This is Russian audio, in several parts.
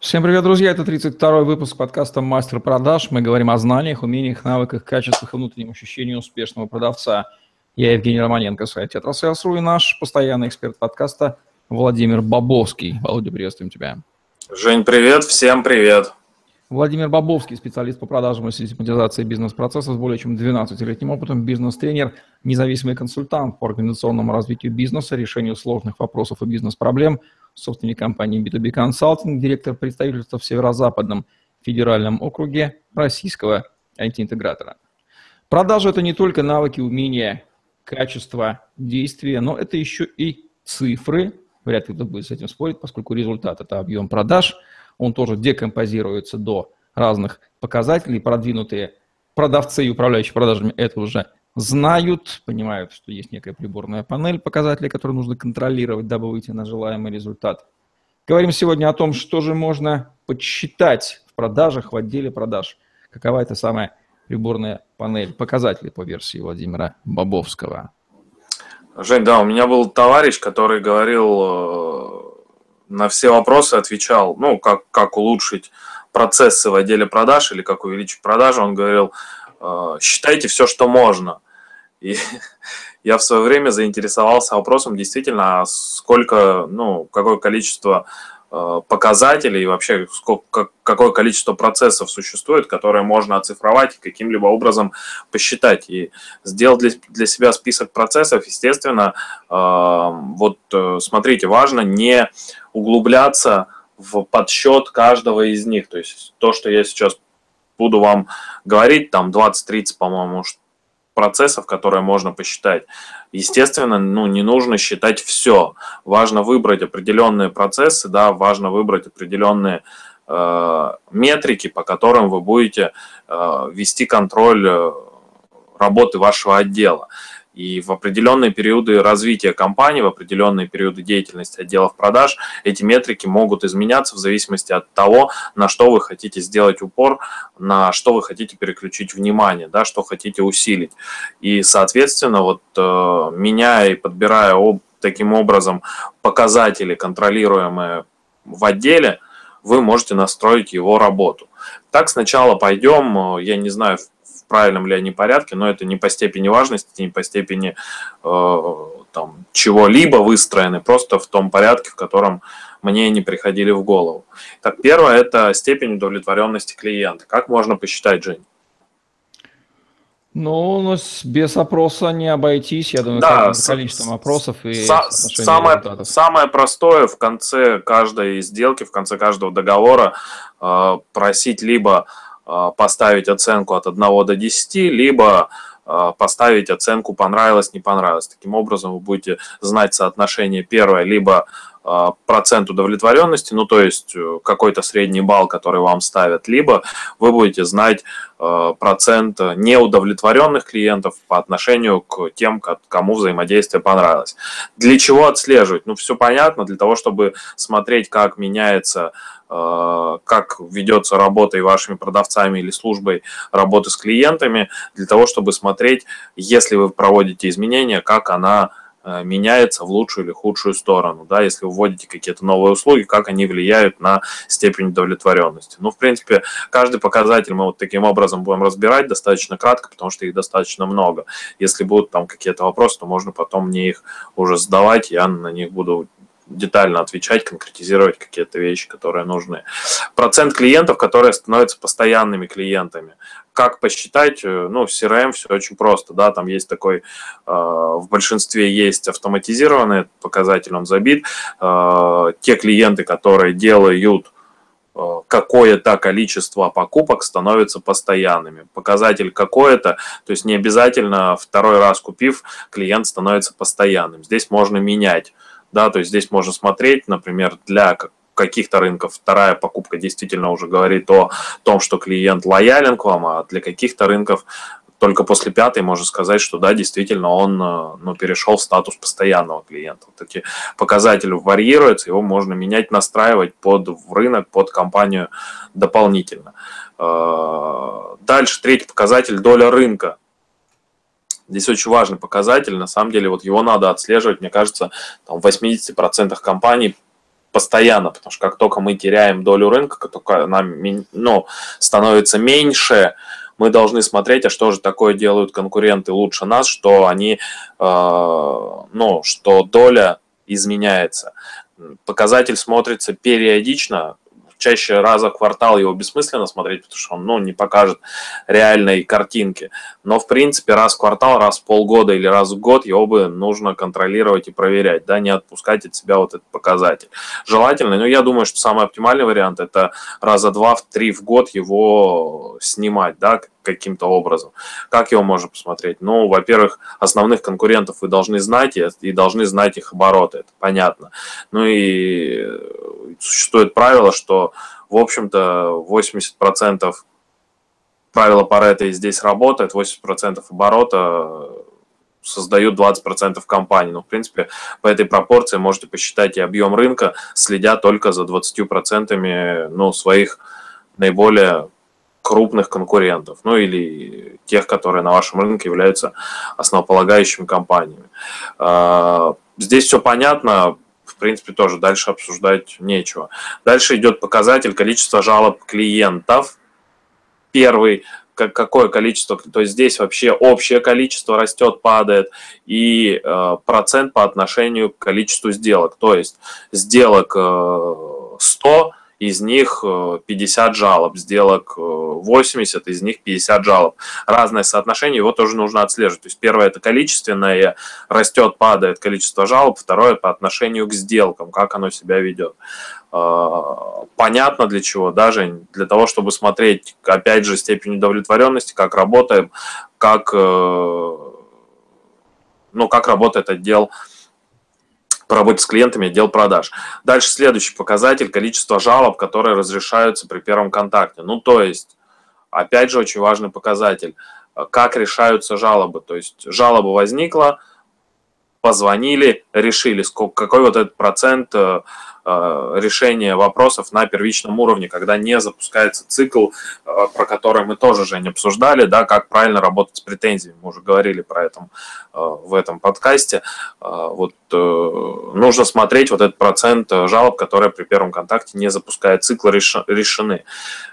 Всем привет, друзья! Это 32-й выпуск подкаста «Мастер продаж». Мы говорим о знаниях, умениях, навыках, качествах и внутреннем ощущении успешного продавца. Я Евгений Романенко, сайт «Тетрасейлс.ру» и наш постоянный эксперт подкаста Владимир Бобовский. Володя, приветствуем тебя. Жень, привет! Всем привет! Владимир Бобовский, специалист по продажам и систематизации бизнес-процессов с более чем 12-летним опытом, бизнес-тренер, независимый консультант по организационному развитию бизнеса, решению сложных вопросов и бизнес-проблем, собственник компании B2B Consulting, директор представительства в Северо-Западном федеральном округе российского IT-интегратора. Продажа – это не только навыки, умения, качество действия, но это еще и цифры. Вряд ли кто будет с этим спорить, поскольку результат – это объем продаж – он тоже декомпозируется до разных показателей. Продвинутые продавцы и управляющие продажами это уже знают, понимают, что есть некая приборная панель показателей, которые нужно контролировать, дабы выйти на желаемый результат. Говорим сегодня о том, что же можно подсчитать в продажах, в отделе продаж. Какова эта самая приборная панель показателей по версии Владимира Бобовского. Жень, да, у меня был товарищ, который говорил э, на все вопросы отвечал, ну, как, как улучшить процессы в отделе продаж или как увеличить продажи, он говорил, «Э, считайте все, что можно. И я в свое время заинтересовался вопросом действительно, а сколько, ну, какое количество показателей и вообще сколько, какое количество процессов существует, которые можно оцифровать и каким-либо образом посчитать. И сделать для, для себя список процессов, естественно, э, вот э, смотрите, важно не углубляться в подсчет каждого из них. То есть то, что я сейчас буду вам говорить, там 20-30, по-моему, процессов, которые можно посчитать. Естественно, ну, не нужно считать все. Важно выбрать определенные процессы, да, важно выбрать определенные э, метрики, по которым вы будете э, вести контроль э, работы вашего отдела. И в определенные периоды развития компании, в определенные периоды деятельности отделов продаж эти метрики могут изменяться в зависимости от того, на что вы хотите сделать упор, на что вы хотите переключить внимание, да, что хотите усилить. И, соответственно, вот э, меняя и подбирая об, таким образом показатели, контролируемые в отделе, вы можете настроить его работу. Так сначала пойдем, э, я не знаю, правильном ли они порядке, но это не по степени важности, не по степени э, там, чего-либо выстроены, просто в том порядке, в котором мне не приходили в голову. Так, первое – это степень удовлетворенности клиента. Как можно посчитать, Жень? Ну, ну без опроса не обойтись, я думаю, да, с количеством опросов и самое, самое простое в конце каждой сделки, в конце каждого договора э, просить либо поставить оценку от 1 до 10, либо а, поставить оценку понравилось, не понравилось. Таким образом вы будете знать соотношение первое, либо а, процент удовлетворенности, ну то есть э, какой-то средний балл, который вам ставят, либо вы будете знать процент неудовлетворенных клиентов по отношению к тем, кому взаимодействие понравилось. Для чего отслеживать? Ну все понятно, для того, чтобы смотреть, как меняется Э, как ведется работа и вашими продавцами или службой работы с клиентами, для того, чтобы смотреть, если вы проводите изменения, как она меняется в лучшую или худшую сторону, да, если вы вводите какие-то новые услуги, как они влияют на степень удовлетворенности. Ну, в принципе, каждый показатель мы вот таким образом будем разбирать достаточно кратко, потому что их достаточно много. Если будут там какие-то вопросы, то можно потом мне их уже задавать, я на них буду детально отвечать, конкретизировать какие-то вещи, которые нужны. Процент клиентов, которые становятся постоянными клиентами. Как посчитать? Э, ну, в CRM все очень просто, да, там есть такой, э, в большинстве есть автоматизированный показатель, он забит. Э, те клиенты, которые делают какое-то количество покупок становятся постоянными. Показатель какое-то, то есть не обязательно второй раз купив, клиент становится постоянным. Здесь можно менять да, то есть здесь можно смотреть, например, для каких-то рынков вторая покупка действительно уже говорит о том, что клиент лоялен к вам, а для каких-то рынков только после пятой можно сказать, что да, действительно он ну, перешел в статус постоянного клиента. Вот эти показатели варьируются, его можно менять, настраивать под рынок, под компанию дополнительно. А, дальше третий показатель – доля рынка. Здесь очень важный показатель, на самом деле вот его надо отслеживать, мне кажется, там, в 80% компаний постоянно, потому что как только мы теряем долю рынка, как только она ну, становится меньше, мы должны смотреть, а что же такое делают конкуренты лучше нас, что они, э, ну, что доля изменяется. Показатель смотрится периодично, чаще раза в квартал его бессмысленно смотреть, потому что он ну, не покажет реальной картинки. Но, в принципе, раз в квартал, раз в полгода или раз в год его бы нужно контролировать и проверять, да, не отпускать от себя вот этот показатель. Желательно, но я думаю, что самый оптимальный вариант – это раза два, в три в год его снимать, да, каким-то образом. Как его можно посмотреть? Ну, во-первых, основных конкурентов вы должны знать и должны знать их обороты, это понятно. Ну и существует правило, что, в общем-то, 80% правила Паретта и здесь работает, 80% оборота создают 20% компаний. Ну, в принципе, по этой пропорции можете посчитать и объем рынка, следя только за 20% ну, своих наиболее крупных конкурентов, ну или тех, которые на вашем рынке являются основополагающими компаниями. А, здесь все понятно, в принципе, тоже дальше обсуждать нечего. Дальше идет показатель количества жалоб клиентов. Первый, как, какое количество, то есть здесь вообще общее количество растет, падает, и э, процент по отношению к количеству сделок. То есть сделок э, 100, из них 50 э, жалоб, сделок 80, э, из них 50 жалоб. Разное соотношение, его тоже нужно отслеживать. То есть первое это количественное, растет, падает количество жалоб, второе по отношению к сделкам, как оно себя ведет. Э, понятно для чего, даже для того, чтобы смотреть, опять же, степень удовлетворенности, как работаем, как, ну, как работает отдел по работе с клиентами отдел продаж. Дальше следующий показатель – количество жалоб, которые разрешаются при первом контакте. Ну, то есть, опять же, очень важный показатель, как решаются жалобы. То есть, жалоба возникла, позвонили, решили, сколько, какой вот этот процент э, э, решения вопросов на первичном уровне, когда не запускается цикл, э, про который мы тоже, Жень, обсуждали, да, как правильно работать с претензиями, мы уже говорили про это в этом подкасте. Вот нужно смотреть вот этот процент жалоб, которые при первом контакте не запуская цикл, решены.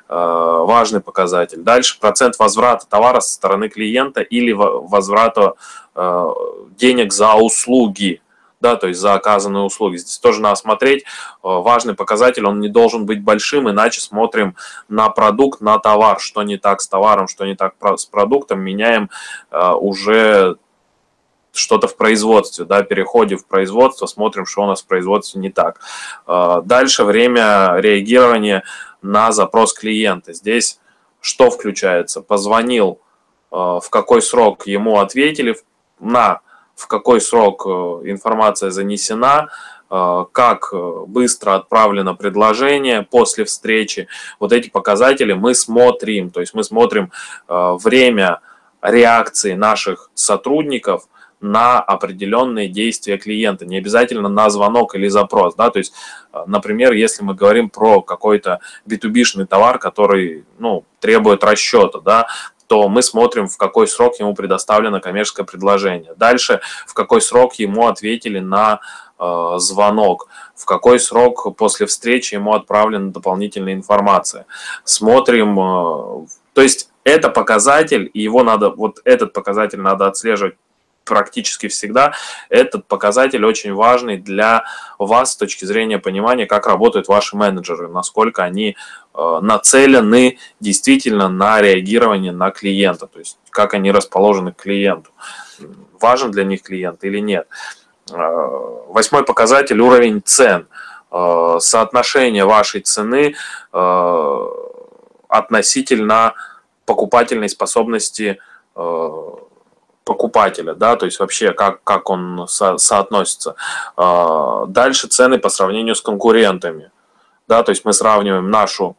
Важный показатель. Дальше процент возврата товара со стороны клиента или возврата Э, денег за услуги, да, то есть за оказанные услуги. Здесь тоже надо смотреть. Э, важный показатель, он не должен быть большим, иначе смотрим на продукт, на товар, что не так с товаром, что не так с продуктом, меняем э, уже что-то в производстве, да, переходим в производство, смотрим, что у нас в производстве не так. Дальше время реагирования на запрос клиента. Здесь что включается? Позвонил, в какой срок ему ответили, на в какой срок э, информация занесена, э, как э, быстро отправлено предложение после встречи. Вот эти показатели мы смотрим, то есть мы смотрим время реакции наших сотрудников на определенные действия клиента, не обязательно на звонок или запрос. Да? То есть, например, если мы говорим про какой-то B2B-шный товар, который ну, требует расчета, да, то мы смотрим, в какой срок ему предоставлено коммерческое предложение. Дальше, в какой срок ему ответили на э, звонок, в какой срок после встречи ему отправлена дополнительная информация. Смотрим, э, то есть это показатель, и его надо, вот этот показатель надо отслеживать практически всегда. Этот показатель очень важный для вас с точки зрения понимания, как работают ваши менеджеры, насколько они нацелены действительно на реагирование на клиента, то есть как они расположены к клиенту. Важен для них клиент или нет. Э, восьмой показатель – уровень цен. Э, соотношение вашей цены относительно покупательной способности покупателя, да, то есть вообще как, как он со, соотносится. Дальше цены по сравнению с конкурентами, да, то есть мы сравниваем нашу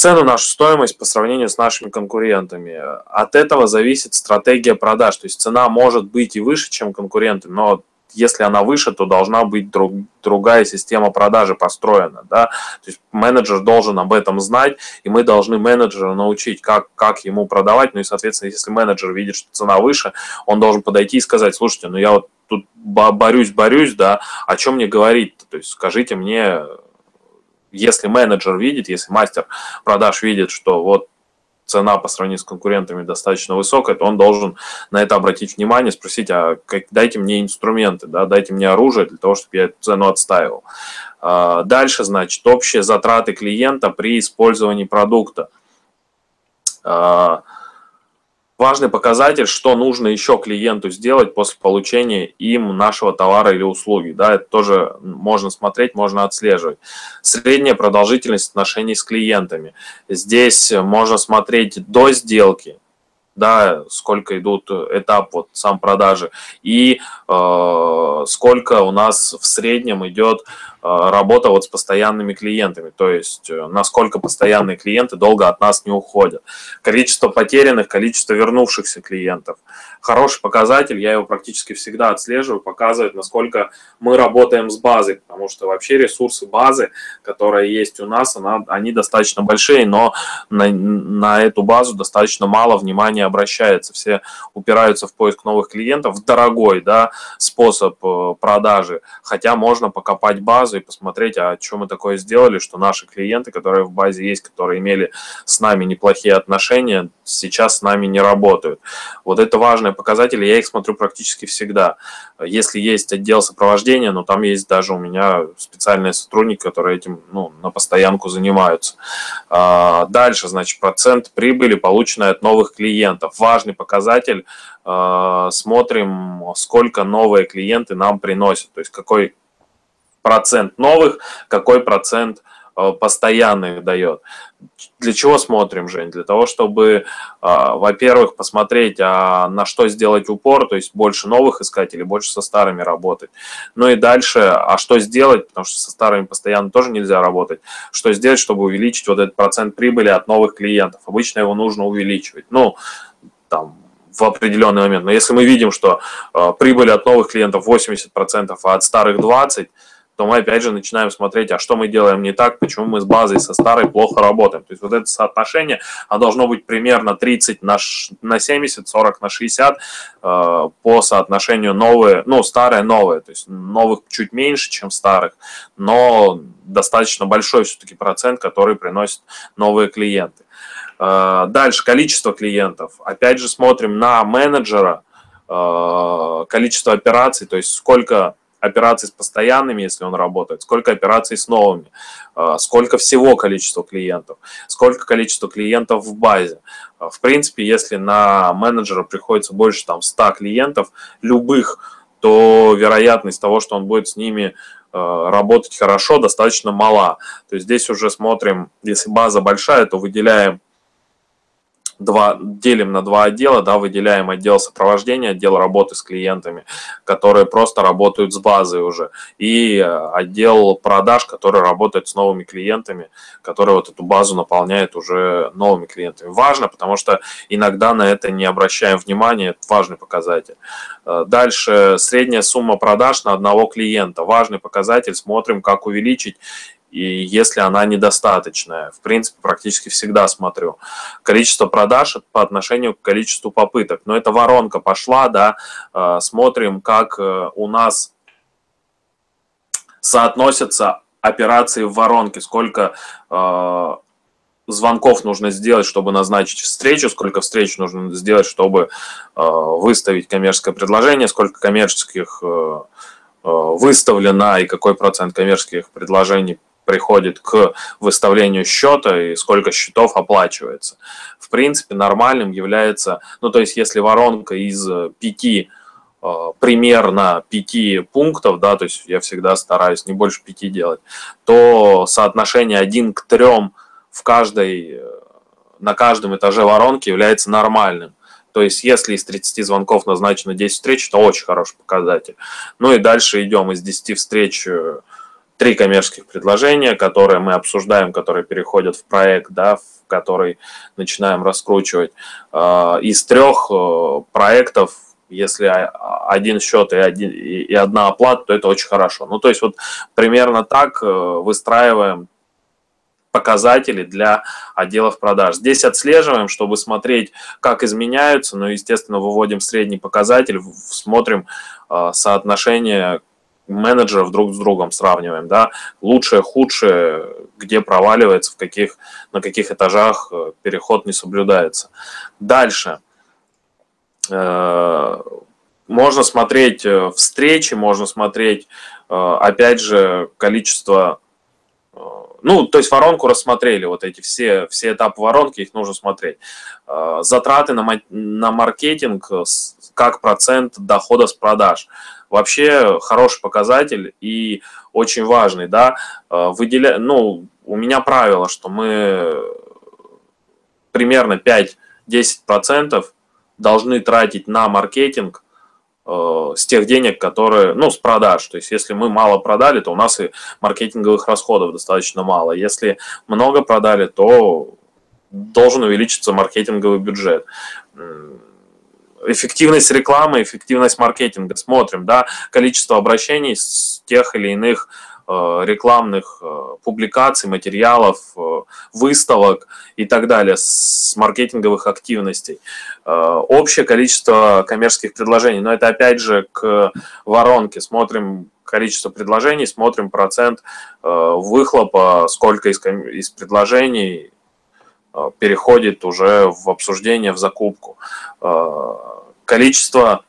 цену, нашу стоимость по сравнению с нашими конкурентами. От этого зависит стратегия продаж, то есть цена может быть и выше, чем конкуренты, но если она выше, то должна быть друг, другая система продажи построена. Да? То есть менеджер должен об этом знать, и мы должны менеджера научить, как, как ему продавать. Ну и, соответственно, если менеджер видит, что цена выше, он должен подойти и сказать, слушайте, ну я вот тут борюсь, борюсь, да, о чем мне говорить? То есть скажите мне, если менеджер видит, если мастер продаж видит, что вот цена по сравнению с конкурентами достаточно высокая, то он должен на это обратить внимание, спросить, а как, дайте мне инструменты, да, дайте мне оружие для того, чтобы я эту цену отстаивал. А, дальше, значит, общие затраты клиента при использовании продукта. А, важный показатель, что нужно еще клиенту сделать после получения им нашего товара или услуги. Да, это тоже можно смотреть, можно отслеживать. Средняя продолжительность отношений с клиентами. Здесь можно смотреть до сделки, да, сколько идут этап вот сам продажи и э, сколько у нас в среднем идет работа вот с постоянными клиентами, то есть э, насколько постоянные клиенты долго от нас не уходят. Количество потерянных, количество вернувшихся клиентов. Хороший показатель, я его практически всегда отслеживаю, показывает, насколько мы работаем с базой, потому что вообще ресурсы базы, которые есть у нас, она, они достаточно большие, но на, на эту базу достаточно мало внимания обращается. Все упираются в поиск новых клиентов, дорогой да, способ э, продажи, хотя можно покопать базу, базу и посмотреть, а что мы такое сделали, что наши клиенты, которые в базе есть, которые имели с нами неплохие отношения, сейчас с нами не работают. Вот это важные показатели, я их смотрю практически всегда. Если есть отдел сопровождения, но ну, там есть даже у меня специальные сотрудники, которые этим ну, на постоянку занимаются. А, дальше, значит, процент прибыли, полученной от новых клиентов. Важный показатель. А, смотрим, сколько новые клиенты нам приносят, то есть какой процент новых, какой процент э, постоянных дает. Для чего смотрим, Жень? Для того, чтобы, э, во-первых, посмотреть, а на что сделать упор, то есть больше новых искать или больше со старыми работать. Ну и дальше, а что сделать, потому что со старыми постоянно тоже нельзя работать, что сделать, чтобы увеличить вот этот процент прибыли от новых клиентов. Обычно его нужно увеличивать. Ну, там, в определенный момент. Но если мы видим, что э, прибыль от новых клиентов 80%, а от старых 20%, то мы опять же начинаем смотреть, а что мы делаем не так, почему мы с базой со старой плохо работаем. То есть вот это соотношение, оно должно быть примерно 30 на, на 70, 40 на 60 э, по соотношению новые, ну, старые, новые. То есть новых чуть меньше, чем старых, но достаточно большой все-таки процент, который приносит новые клиенты. Э, дальше количество клиентов. Опять же смотрим на менеджера, э, количество операций, то есть сколько операций с постоянными, если он работает, сколько операций с новыми, а, сколько всего количества клиентов, сколько количества клиентов в базе. А, в принципе, если на менеджера приходится больше там 100 клиентов, любых, то вероятность того, что он будет с ними а, работать хорошо, достаточно мала. То есть здесь уже смотрим, если база большая, то выделяем два, делим на два отдела, да, выделяем отдел сопровождения, отдел работы с клиентами, которые просто работают с базой уже, и э, отдел продаж, который работает с новыми клиентами, который вот эту базу наполняет уже новыми клиентами. Важно, потому что иногда на это не обращаем внимания, это важный показатель. Э, дальше средняя сумма продаж на одного клиента, важный показатель, смотрим, как увеличить и если она недостаточная. В принципе, практически всегда смотрю. Количество продаж по отношению к количеству попыток. Но эта воронка пошла, да, э, смотрим, как э, у нас соотносятся операции в воронке, сколько э, звонков нужно сделать, чтобы назначить встречу, сколько встреч нужно сделать, чтобы выставить коммерческое предложение, сколько коммерческих выставлено и какой процент коммерческих предложений приходит к выставлению счета и сколько счетов оплачивается. В принципе, нормальным является, ну то есть если воронка из пяти э, примерно пяти пунктов, да, то есть я всегда стараюсь не больше пяти делать, то соотношение один к трем в каждой, э, на каждом этаже воронки является нормальным. То есть, если из 30 звонков назначено 10 встреч, то очень хороший показатель. Ну и дальше идем из 10 встреч э, три коммерческих предложения, которые мы обсуждаем, которые переходят в проект, да, в который начинаем раскручивать. А, из трех э, проектов, если один счет и, один, и одна оплата, то это очень хорошо. Ну, то есть вот примерно так э, выстраиваем показатели для отделов продаж. Здесь отслеживаем, чтобы смотреть, как изменяются, но, естественно, выводим средний показатель, смотрим э, соотношение менеджеров друг с другом сравниваем, да, лучшее, худшее, где проваливается, в каких, на каких этажах э, переход не соблюдается. Дальше. Э, можно смотреть э, встречи, можно смотреть, опять же, количество ну, то есть воронку рассмотрели, вот эти все, все этапы воронки, их нужно смотреть. Затраты на, на маркетинг, как процент дохода с продаж вообще хороший показатель и очень важный, да, э, выделя... ну, у меня правило, что мы примерно 5-10% должны тратить на маркетинг э, с тех денег, которые, ну, с продаж. То есть, если мы мало продали, то у нас и маркетинговых расходов достаточно мало. Если много продали, то должен увеличиться маркетинговый бюджет эффективность рекламы, эффективность маркетинга. Смотрим, да, количество обращений с тех или иных э, рекламных э, публикаций, материалов, э, выставок и так далее, с маркетинговых активностей. Общее количество коммерческих предложений, но это опять же к воронке. Смотрим количество предложений, смотрим процент выхлопа, сколько из, из предложений Э, переходит уже в обсуждение, в закупку. Э, количество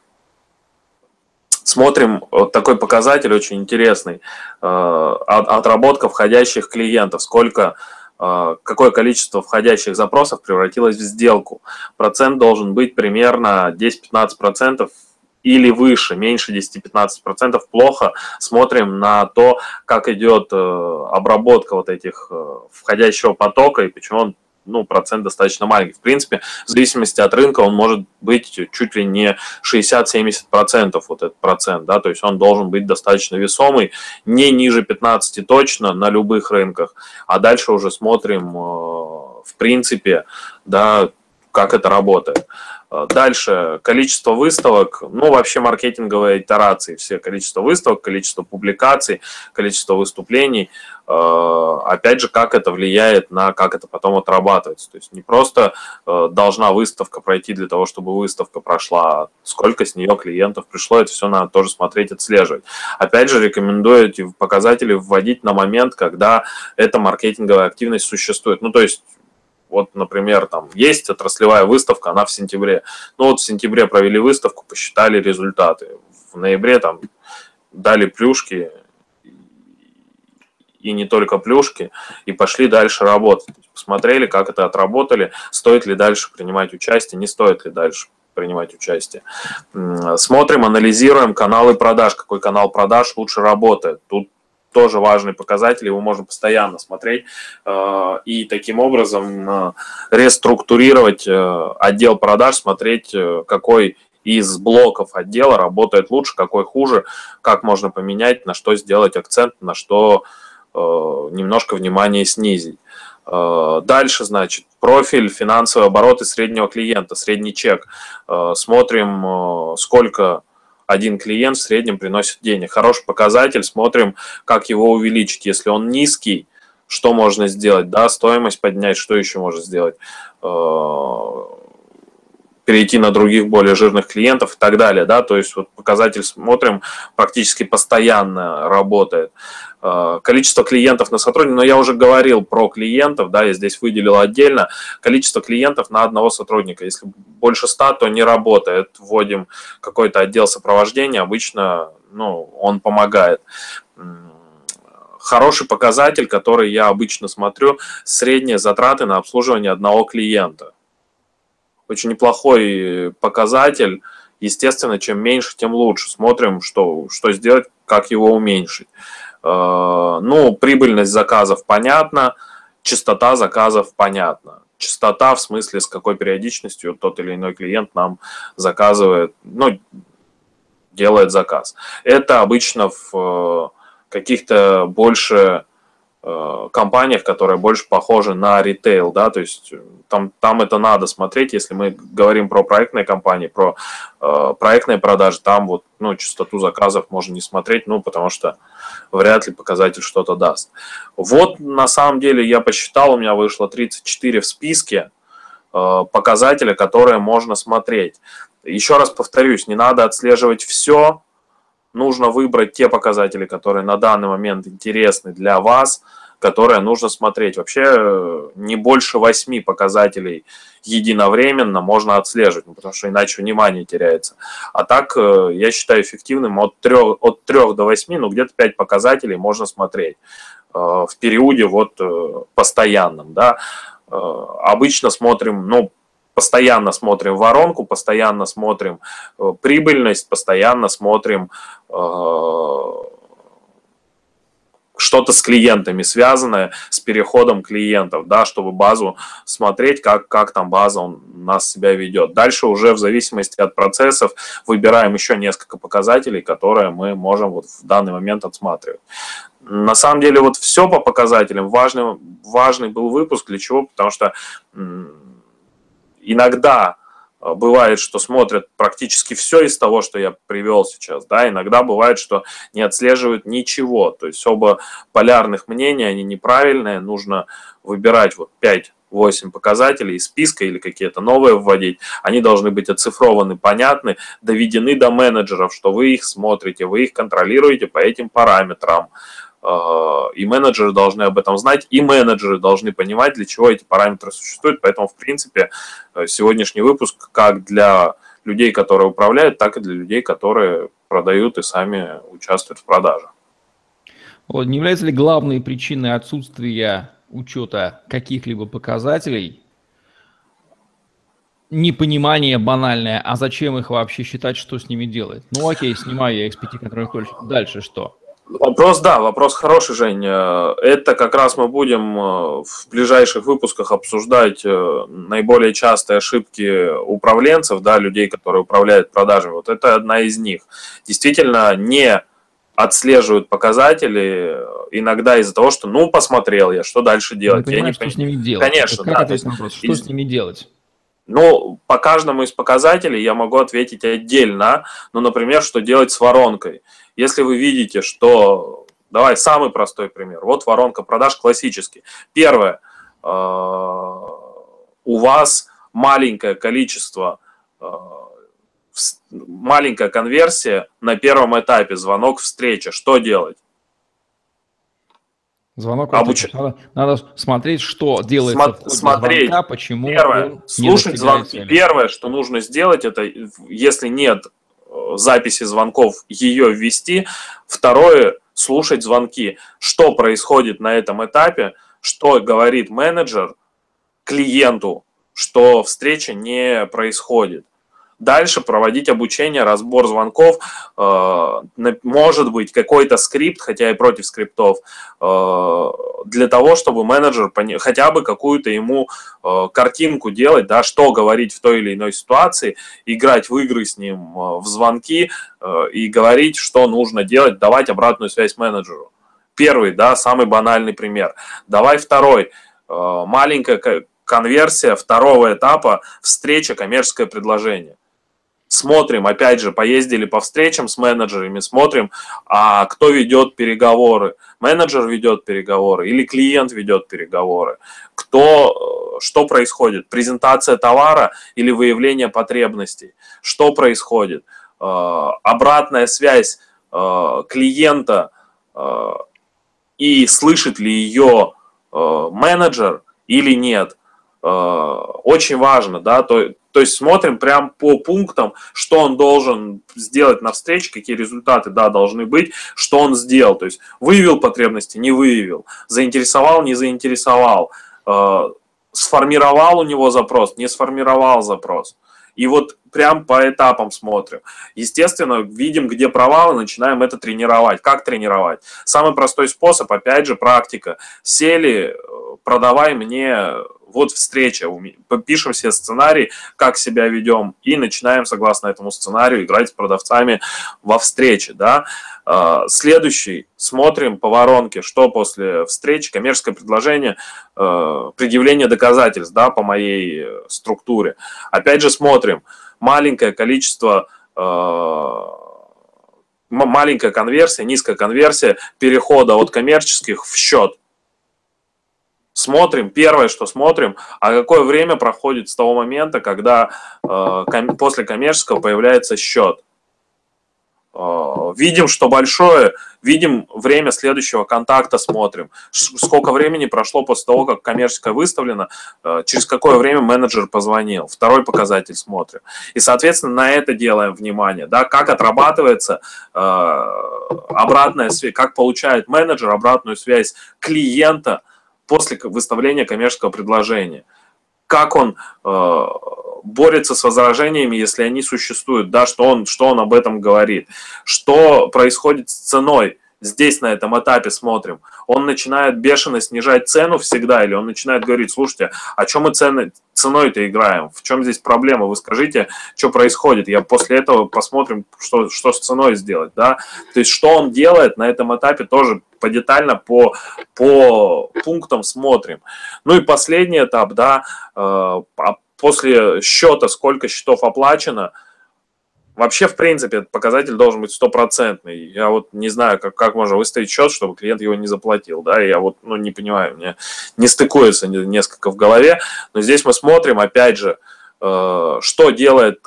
Смотрим вот такой показатель очень интересный. Э, отработка входящих клиентов. Сколько, какое количество входящих запросов превратилось в сделку. Процент должен быть примерно 10-15% или выше, меньше 10-15% плохо. Смотрим на то, как идет обработка вот этих входящего потока и почему он ну, процент достаточно маленький. В принципе, в зависимости от рынка он может быть чуть ли не 60-70% вот этот процент, да, то есть он должен быть достаточно весомый, не ниже 15 точно на любых рынках, а дальше уже смотрим, э, в принципе, да, как это работает. Э, дальше количество выставок, ну вообще маркетинговые итерации, все количество выставок, количество публикаций, количество выступлений, э, опять же, как это влияет на, как это потом отрабатывается. То есть не просто э, должна выставка пройти для того, чтобы выставка прошла, а сколько с нее клиентов пришло, это все надо тоже смотреть, отслеживать. Опять же, рекомендую эти показатели вводить на момент, когда эта маркетинговая активность существует. Ну, то есть вот, например, там есть отраслевая выставка, она в сентябре. Ну вот в сентябре провели выставку, посчитали результаты. В ноябре там дали плюшки, и не только плюшки, и пошли дальше работать. Посмотрели, как это отработали, стоит ли дальше принимать участие, не стоит ли дальше принимать участие. Смотрим, анализируем каналы продаж, какой канал продаж лучше работает. Тут тоже важный показатель, его можно постоянно смотреть э, и таким образом э, реструктурировать э, отдел продаж, смотреть, какой из блоков отдела работает лучше, какой хуже, как можно поменять, на что сделать акцент, на что немножко внимание снизить. Дальше, значит, профиль финансовые обороты среднего клиента, средний чек. Смотрим, сколько один клиент в среднем приносит денег. Хороший показатель, смотрим, как его увеличить. Если он низкий, что можно сделать? Да, стоимость поднять, что еще можно сделать? Перейти на других более жирных клиентов и так далее, да, то есть вот показатель смотрим, практически постоянно работает. Э, количество клиентов на сотрудника, но я уже говорил про клиентов, да, я здесь выделил отдельно, количество клиентов на одного сотрудника. Если больше 100, то не работает. Вводим какой-то отдел сопровождения, обычно, ну, он помогает хороший показатель, который я обычно смотрю, средние затраты на обслуживание одного клиента. Очень неплохой показатель. Естественно, чем меньше, тем лучше. Смотрим, что, что сделать, как его уменьшить. Э, ну, прибыльность заказов понятна, частота заказов понятна. Частота в смысле, с какой периодичностью тот или иной клиент нам заказывает, ну, делает заказ. Это обычно в э, каких-то больше Э, компаниях, которые больше похожи на ритейл, да, то есть э, там, там это надо смотреть, если мы говорим про проектные компании, про э, проектные продажи, там вот, ну, частоту заказов можно не смотреть, ну, потому что вряд ли показатель что-то даст. Вот, на самом деле, я посчитал, у меня вышло 34 в списке э, показателя, которые можно смотреть. Еще раз повторюсь, не надо отслеживать все, нужно выбрать те показатели, которые на данный момент интересны для вас, которые нужно смотреть. Вообще э, не больше восьми показателей единовременно можно отслеживать, ну, потому что иначе внимание теряется. А так э, я считаю эффективным от 3, от 3 до 8, ну где-то 5 показателей можно смотреть э, в периоде вот постоянном. Да. Обычно смотрим, ну, постоянно смотрим воронку, постоянно смотрим э, прибыльность, постоянно смотрим э, что-то с клиентами связанное, с переходом клиентов, да, чтобы базу смотреть, как, как там база у нас себя ведет. Дальше уже в зависимости от процессов выбираем еще несколько показателей, которые мы можем вот в данный момент отсматривать. На самом деле вот все по показателям. Важный, важный был выпуск. Для чего? Потому что иногда э, бывает, что смотрят практически все из того, что я привел сейчас, да, иногда бывает, что не отслеживают ничего, то есть оба полярных мнения, они неправильные, нужно выбирать вот 5-8 показателей из списка или какие-то новые вводить, они должны быть оцифрованы, понятны, доведены до менеджеров, что вы их смотрите, вы их контролируете по этим параметрам, и менеджеры должны об этом знать, и менеджеры должны понимать, для чего эти параметры существуют. Поэтому, в принципе, э, сегодняшний выпуск как для людей, которые управляют, так и для людей, которые продают и сами участвуют в продаже. Вот, не является ли главной причиной отсутствия учета каких-либо показателей непонимание банальное, а зачем их вообще считать, что с ними делать? Ну окей, снимаю я XPT контрольных точек. Дальше что? Вопрос, да, вопрос хороший, Жень. Это как раз мы будем э, в ближайших выпусках обсуждать э, наиболее частые ошибки управленцев, да, людей, которые управляют продажами. Вот это одна из них. Действительно, не отслеживают показатели иногда из-за того, что, ну, посмотрел я, что дальше делать. Не я не что с ними делать? Конечно, как да. Ответить на вопрос, что из... с ними делать? Ну, по каждому из показателей я могу ответить отдельно. Ну, например, что делать с воронкой. Если вы видите, что... Давай, самый простой пример. Вот воронка продаж классический. Первое. Э, у вас маленькое количество, э, маленькая конверсия на первом этапе, звонок, встреча. Что делать? Звонок. Обуч... Надо, надо смотреть, что делается Смо- смотреть. звонка, почему. Первое, слушать звонки. Цели. Первое, что нужно сделать, это если нет записи звонков ее ввести. Второе, слушать звонки. Что происходит на этом этапе, что говорит менеджер клиенту, что встреча не происходит. Дальше проводить обучение, разбор звонков, э, может быть какой-то скрипт, хотя и против скриптов, э, для того, чтобы менеджер хотя бы какую-то ему э, картинку делать, да, что говорить в той или иной ситуации, играть в игры с ним в звонки и говорить, что нужно делать, давать обратную связь менеджеру. Первый, да, самый банальный пример. Давай второй. Маленькая конверсия второго этапа встреча, коммерческое предложение смотрим, опять же, поездили по встречам с менеджерами, смотрим, а кто ведет переговоры. Менеджер ведет переговоры или клиент ведет переговоры. Кто, э, что происходит? Презентация товара или выявление потребностей? Что происходит? Э, обратная связь э, клиента и слышит ли ее менеджер или нет. Очень важно, да, то, то есть смотрим прям по пунктам, что он должен сделать на встрече, какие результаты да, должны быть, что он сделал. То есть выявил потребности, не выявил, заинтересовал, не заинтересовал, э, сформировал у него запрос, не сформировал запрос. И вот прям по этапам смотрим. Естественно, видим, где провалы, начинаем это тренировать. Как тренировать? Самый простой способ, опять же, практика. Сели, э, продавай мне вот встреча, пишем все сценарий, как себя ведем, и начинаем, согласно этому сценарию, играть с продавцами во встрече, да. А, следующий, смотрим по воронке, что после встречи, коммерческое предложение, а, предъявление доказательств, да, по моей структуре. Опять же смотрим, маленькое количество а, маленькая конверсия, низкая конверсия перехода от коммерческих в счет. Смотрим, первое, что смотрим, а какое время проходит с того момента, когда э, после коммерческого появляется счет. Э, видим, что большое, видим время следующего контакта, смотрим, сколько времени прошло после того, как коммерческая выставлена, э, через какое время менеджер позвонил, второй показатель смотрим. И, соответственно, на это делаем внимание, да, как отрабатывается э, обратная связь, как получает менеджер обратную связь клиента – после выставления коммерческого предложения. Как он э, борется с возражениями, если они существуют, да, что он, что он об этом говорит, что происходит с ценой, здесь на этом этапе смотрим, он начинает бешено снижать цену всегда, или он начинает говорить, слушайте, а чем мы цены, ценой-то играем, в чем здесь проблема, вы скажите, что происходит, я после этого посмотрим, что, что с ценой сделать, да, то есть что он делает на этом этапе тоже подетально по, по пунктам смотрим. Ну и последний этап, да, э, а после счета, сколько счетов оплачено, Вообще, в принципе, этот показатель должен быть стопроцентный. Я вот не знаю, как, как можно выставить счет, чтобы клиент его не заплатил. Да? Я вот ну, не понимаю, мне не стыкуется несколько в голове. Но здесь мы смотрим, опять же, э, что делает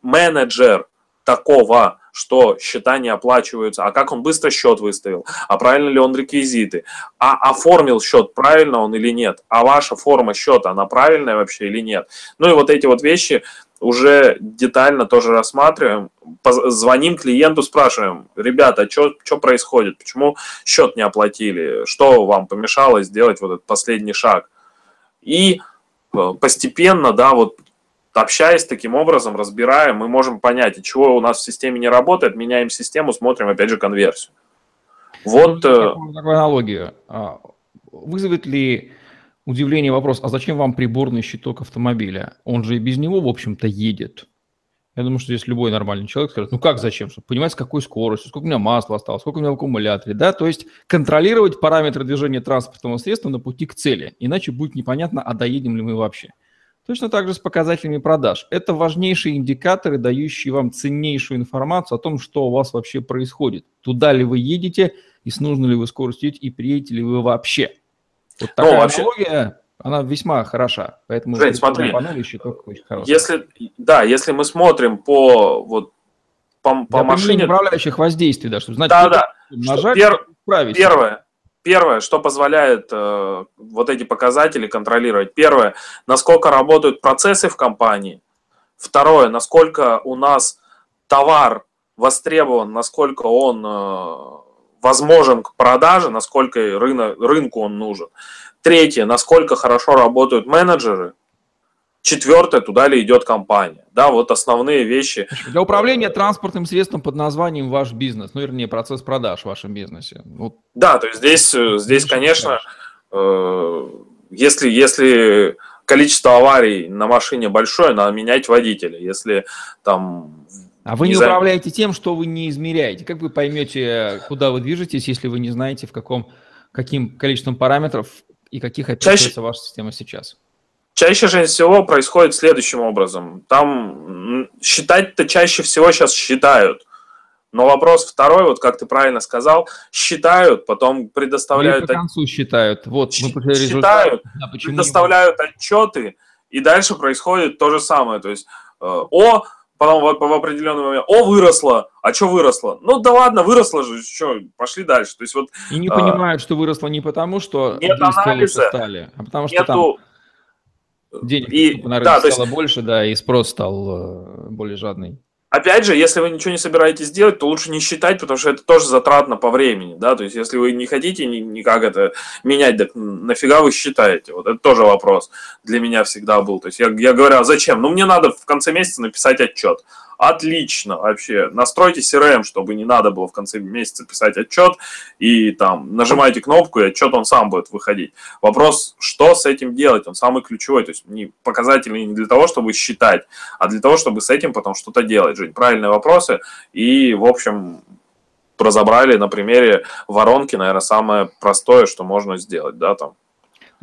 менеджер такого, что счета не оплачиваются, а как он быстро счет выставил, а правильно ли он реквизиты, а оформил счет правильно он или нет, а ваша форма счета, она правильная вообще или нет. Ну и вот эти вот вещи уже детально тоже рассматриваем, звоним клиенту, спрашиваем, ребята, что происходит, почему счет не оплатили, что вам помешало сделать вот этот последний шаг. И э, постепенно, да, вот общаясь таким образом, разбираем, мы можем понять, чего у нас в системе не работает, меняем систему, смотрим, опять же, конверсию. Вот. Э, такую аналогию. А, вызовет ли удивление вопрос, а зачем вам приборный щиток автомобиля? Он же и без него, в общем-то, едет. Я думаю, что здесь любой нормальный человек скажет, ну как зачем, чтобы понимать, с какой скоростью, сколько у меня масла осталось, сколько у меня в аккумуляторе, да, то есть контролировать параметры движения транспортного средства на пути к цели, иначе будет непонятно, а доедем ли мы вообще. Точно так же с показателями продаж. Это важнейшие индикаторы, дающие вам ценнейшую информацию о том, что у вас вообще происходит. Туда ли вы едете, и с нужной ли вы скоростью едете, и приедете ли вы вообще. Вот такая ну, вообще... аналогия, она весьма хороша. Поэтому Жень, смотри, если, да, если мы смотрим по, вот, по, по машине... управляющих воздействий, да, чтобы знать, да, да. нажать, пер... Первое, Первое, что позволяет э, вот эти показатели контролировать. Первое, насколько работают процессы в компании. Второе, насколько у нас товар востребован, насколько он э, возможен к продаже, насколько рынок, рынку он нужен. Третье, насколько хорошо работают менеджеры. Четвертое, туда ли идет компания. Да, вот основные вещи. Для управления транспортным средством под названием ваш бизнес, ну, вернее, процесс продаж в вашем бизнесе. Вот. Да, то есть здесь, э, здесь конечно, э, если, если количество аварий на машине большое, надо менять водителя. Если там а вы не, не управляете тем, что вы не измеряете. Как вы поймете, куда вы движетесь, если вы не знаете, в каком, каким количеством параметров и каких описывается Чаще... ваша система сейчас? Чаще же всего происходит следующим образом. Там считать-то чаще всего сейчас считают. Но вопрос второй, вот как ты правильно сказал, считают, потом предоставляют... Или по концу считают. Вот, мы считают, да, предоставляют отчеты, и дальше происходит то же самое. То есть, э, о, потом в, в определенный момент, о, выросло, а что выросло? Ну да ладно, выросло же, что, пошли дальше. То есть вот... И не а, понимают, что выросло не потому, что нет анализа, стали, а потому что нету, там Денег, и, наверное, да, стало есть, больше, да, и спрос стал э, более жадный. Опять же, если вы ничего не собираетесь делать, то лучше не считать, потому что это тоже затратно по времени, да, то есть если вы не хотите никак это менять, так нафига вы считаете, вот это тоже вопрос для меня всегда был, то есть я, я говорю, а зачем? Ну, мне надо в конце месяца написать отчет, Отлично вообще. Настройте CRM, чтобы не надо было в конце месяца писать отчет, и там нажимаете кнопку, и отчет он сам будет выходить. Вопрос, что с этим делать, он самый ключевой. То есть не показательный не для того, чтобы считать, а для того, чтобы с этим потом что-то делать. Жень, правильные вопросы. И, в общем, разобрали на примере воронки, наверное, самое простое, что можно сделать, да, там.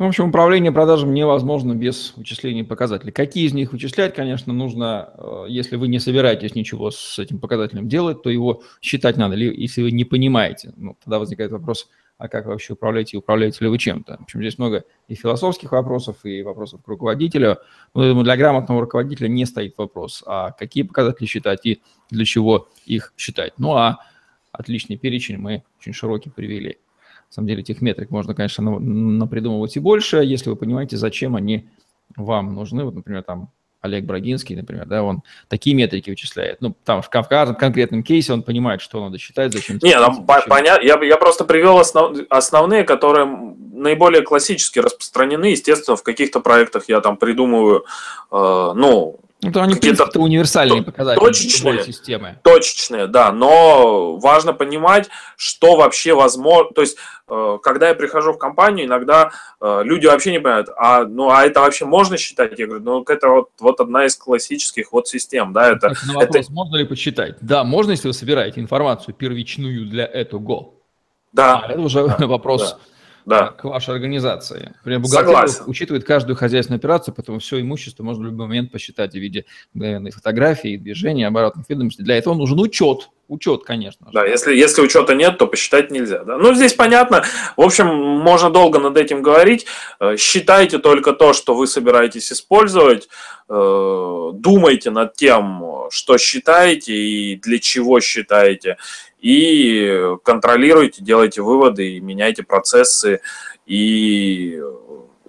В общем, управление продажами невозможно без вычисления показателей. Какие из них вычислять, конечно, нужно, э, если вы не собираетесь ничего с этим показателем делать, то его считать надо. Если вы не понимаете, ну, тогда возникает вопрос, а как вы вообще управляете, управляете ли вы чем-то. В общем, здесь много и философских вопросов, и вопросов к руководителю. Но, я думаю, для грамотного руководителя не стоит вопрос, а какие показатели считать и для чего их считать. Ну, а отличный перечень мы очень широкий привели. На самом деле этих метрик можно, конечно, напридумывать и больше, если вы понимаете, зачем они вам нужны. Вот, например, там Олег Брагинский, например, да, он такие метрики вычисляет. Ну, там в каждом конкретном кейсе он понимает, что надо считать, зачем. Не, там понятно. Я, я просто привел основ, основные, которые наиболее классически распространены. Естественно, в каких-то проектах я там придумываю, э, ну, это они, какие-то в универсальные показатели точечные, системы. Точечные, да, но важно понимать, что вообще возможно. То есть, э, когда я прихожу в компанию, иногда э, люди вообще не понимают, а, ну, а это вообще можно считать? Я говорю, ну, это вот, вот одна из классических вот систем, да, это... На вопрос, это... можно ли посчитать? Да, можно, если вы собираете информацию первичную для этого. Да. А это уже да, вопрос... Да да. к вашей организации. Например, бухгалтерия учитывает каждую хозяйственную операцию, поэтому все имущество можно в любой момент посчитать в виде мгновенной фотографии, движения, оборотных ведомостей. Для этого нужен учет. Учет, конечно. Да, если, если учета нет, то посчитать нельзя. Да? Ну, здесь понятно. В общем, можно долго над этим говорить. Э, считайте только то, что вы собираетесь использовать. Э, думайте над тем, что считаете и для чего считаете и контролируйте, делайте выводы, и меняйте процессы, и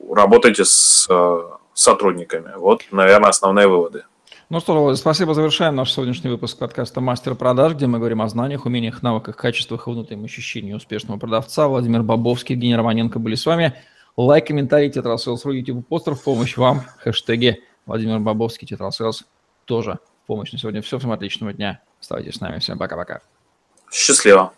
работайте с э, сотрудниками. Вот, наверное, основные выводы. Ну что, спасибо. Завершаем наш сегодняшний выпуск подкаста «Мастер продаж», где мы говорим о знаниях, умениях, навыках, качествах и внутреннем ощущении успешного продавца. Владимир Бобовский, Евгений Романенко были с вами. Лайк, комментарий, тетрасселс, YouTube постер помощь вам. Хэштеги Владимир Бобовский, тетрасселс тоже в помощь. На сегодня все. Всем отличного дня. Оставайтесь с нами. Всем пока-пока. Счастливо.